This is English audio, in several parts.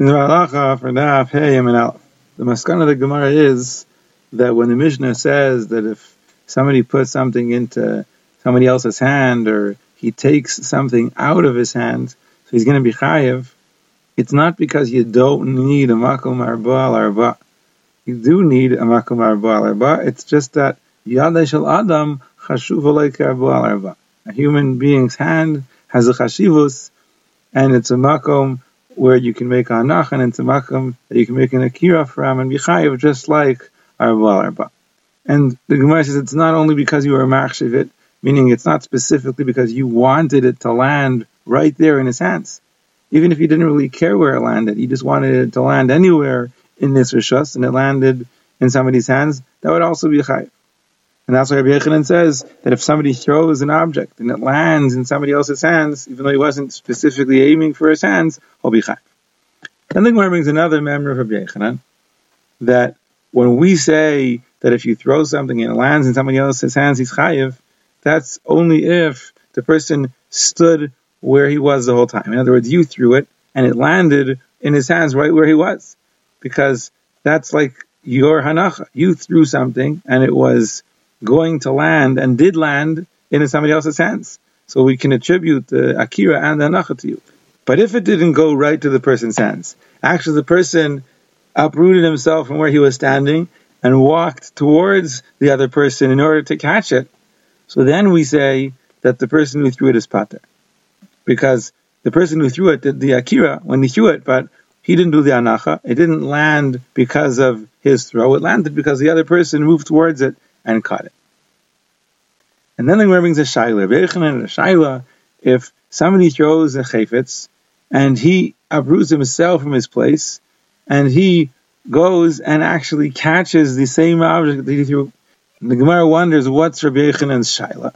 The maskana of the Gemara is that when the Mishnah says that if somebody puts something into somebody else's hand or he takes something out of his hand, so he's going to be chayiv, it's not because you don't need a makom arba arba. You do need a makom arba arba. It's just that yadai shel adam chashuv arba arba. A human being's hand has a chashivus, and it's a makom where you can make a hanach, and makom that you can make an akira from and be chayiv, just like arba arba. And the Gemara says it's not only because you were machshiv it, meaning it's not specifically because you wanted it to land right there in his hands. Even if you didn't really care where it landed, you just wanted it to land anywhere in this rishus, and it landed in somebody's hands, that would also be a chayiv. And that's why Rabbi Yechanan says that if somebody throws an object and it lands in somebody else's hands, even though he wasn't specifically aiming for his hands, he'll be chayiv. Then the Gemara brings another memory of Rabbi Yechanan, that when we say that if you throw something and it lands in somebody else's hands, he's chayiv, that's only if the person stood where he was the whole time. In other words, you threw it and it landed in his hands right where he was. Because that's like your hanacha. You threw something and it was going to land and did land in somebody else's hands. So we can attribute the akira and the hanacha to you. But if it didn't go right to the person's hands, actually the person uprooted himself from where he was standing and walked towards the other person in order to catch it, so then we say that the person who threw it is pater. Because the person who threw it did the akira when he threw it, but he didn't do the anacha. It didn't land because of his throw. It landed because the other person moved towards it and caught it. And then the Gemara brings a shaila. a shaila, if somebody throws a chayfetz and he uproots himself from his place and he goes and actually catches the same object that he threw. The Gemara wonders what's Rabbi Yechanan's shaila.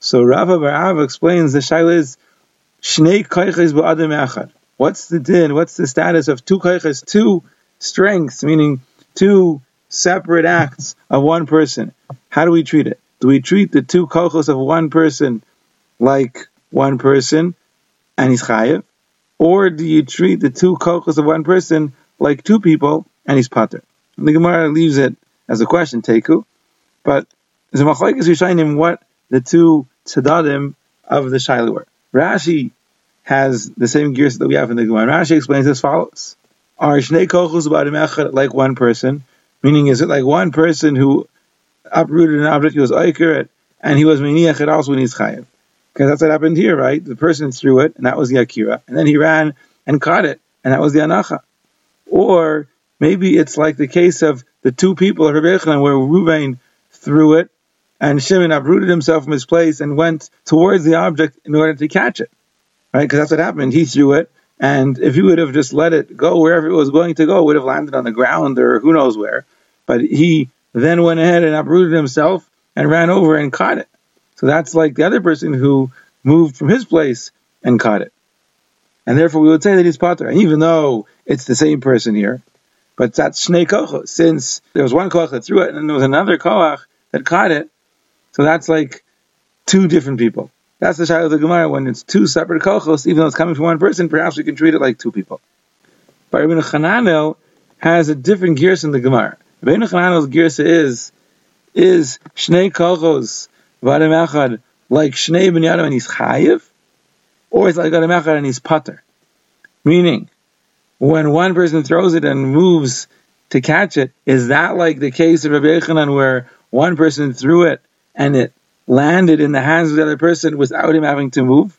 So Rava Bar explains the shaila is shnei. What's the din? What's the status of two koiches, two strengths, meaning two separate acts of one person? How do we treat it? Do we treat the two koiches of one person like one person and he's chayiv? Or do you treat the two koiches of one person like two people and he's pater. And the Gemara leaves it as a question, teku, but there's a machlekes rishonim what the two tzadadim of the shaila were. Rashi has the same gears that we have in the Gemara. Rashi explains as follows: Are shnei kochus b'adam like one person? Meaning, is it like one person who uprooted an object, he was oiker and he was meniach it also when he's? Because that's what happened here, right? The person threw it, and that was the akira, and then he ran and caught it, and that was the anacha. Or Maybe it's like the case of the two people of Rabbi where Ruvain threw it and Shimon uprooted himself from his place and went towards the object in order to catch it. Right? Because that's what happened. He threw it, and if he would have just let it go wherever it was going to go, it would have landed on the ground or who knows where. But he then went ahead and uprooted himself and ran over and caught it. So that's like the other person who moved from his place and caught it. And therefore we would say that he's pater. Even though it's the same person here, but that's Shnei Kochos, since there was one Koch that threw it and then there was another Koch that caught it, so that's like two different people. That's the Shai of the Gemara, when it's two separate Kochos, even though it's coming from one person, perhaps we can treat it like two people. But Rabbi Chananel has a different gears in the Gemara. Rabbi Chananel's gears is, is Shnei Kochos, Vadim Echad, like Shnei Ben Yadam and he's Chayiv, or it's like Vadim Echad and he's Pater. Meaning, when one person throws it and moves to catch it, is that like the case of Rabbi Yechanan where one person threw it and it landed in the hands of the other person without him having to move?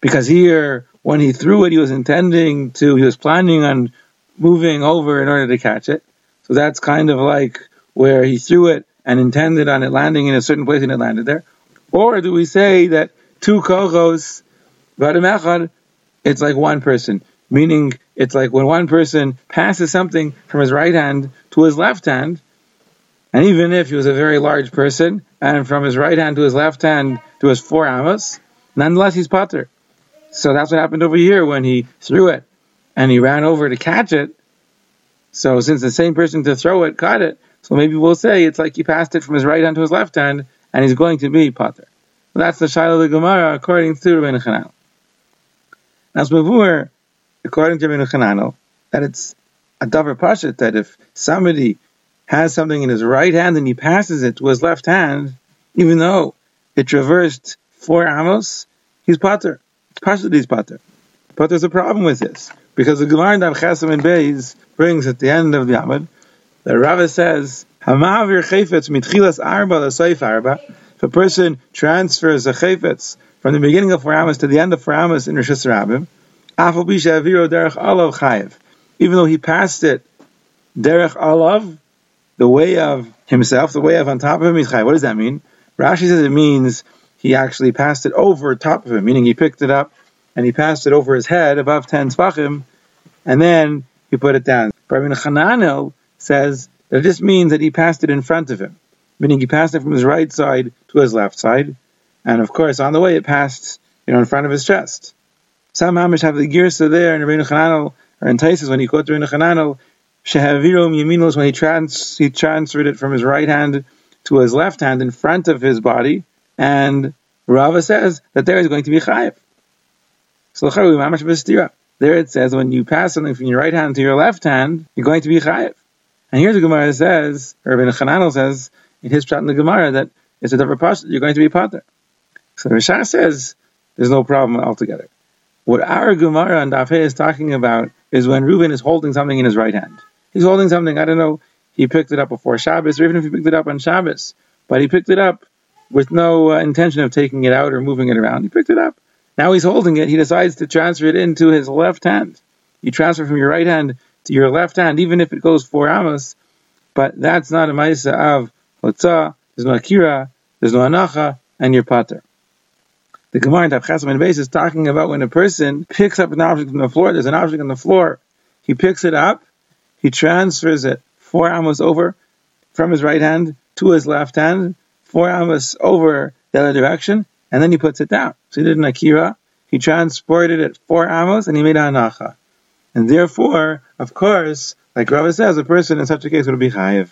Because here, when he threw it, he was intending to, he was planning on moving over in order to catch it. So that's kind of like where he threw it and intended on it landing in a certain place and it landed there. Or do we say that two kochos, it's like one person? Meaning, it's like when one person passes something from his right hand to his left hand, and even if he was a very large person, and from his right hand to his left hand to his four amos, nonetheless he's pater. So that's what happened over here when he threw it, and he ran over to catch it. So since the same person to throw it caught it, so maybe we'll say it's like he passed it from his right hand to his left hand, and he's going to be pater. that's the Shiloh of the Gemara according to Chananel. Now, Mavur, according to Rabbi Chananel, that it's a davar pashat that if somebody has something in his right hand and he passes it to his left hand, even though it traversed four amos, he's pater. It's pashat he's pater. But there's a problem with this because the Gemara in Chesam and Beis brings at the end of the Amud the Rava says, "Hamavir chayfetz mitchilas arba l'soif arba." If a person transfers a chayfetz from the beginning of four to the end of four in Rosh Hashanah, afal bisha aviro derech alav chayev. Even though he passed it derech alav, the way of himself, the way of on top of him, he's chayev. What does that mean? Rashi says it means he actually passed it over top of him, meaning he picked it up and he passed it over his head above ten tvachim, and then he put it down. Rabbi Chananel says that this means that he passed it in front of him, meaning he passed it from his right side to his left side, and of course on the way it passed, you know, in front of his chest. Some Hamish have the girsa there in Rabbeinu Chananel, or in Taisus when he quotes Rabbeinu Chananel, Shehavirum Yaminos when he trans he transferred it from his right hand to his left hand in front of his body, and Rava says that there is going to be chayiv. So there it says when you pass something from your right hand to your left hand, you're going to be chayiv. And here the Gemara says, or Rabbi Chananel says in his chat in the Gemara that it's a different pasuk, you're going to be pater. So Rishah says there's no problem altogether. What our Gemara and Dafeh is talking about is when Reuben is holding something in his right hand. He's holding something, I don't know, he picked it up before Shabbos, or even if he picked it up on Shabbos, but he picked it up with no uh, intention of taking it out or moving it around. He picked it up. Now he's holding it. He decides to transfer it into his left hand. You transfer from your right hand to your left hand, even if it goes four amos, but that's not a ma'isa of hotzah, there's no akira, there's no anacha, and your pater. The Gemara in Tavchasam and Base is talking about when a person picks up an object from the floor, there's an object on the floor, he picks it up, he transfers it four amos over from his right hand to his left hand, four amos over the other direction, and then he puts it down. So he did an akira, he transported it four amos, and he made an anacha. And therefore, of course, like Rava says, a person in such a case would be chayiv.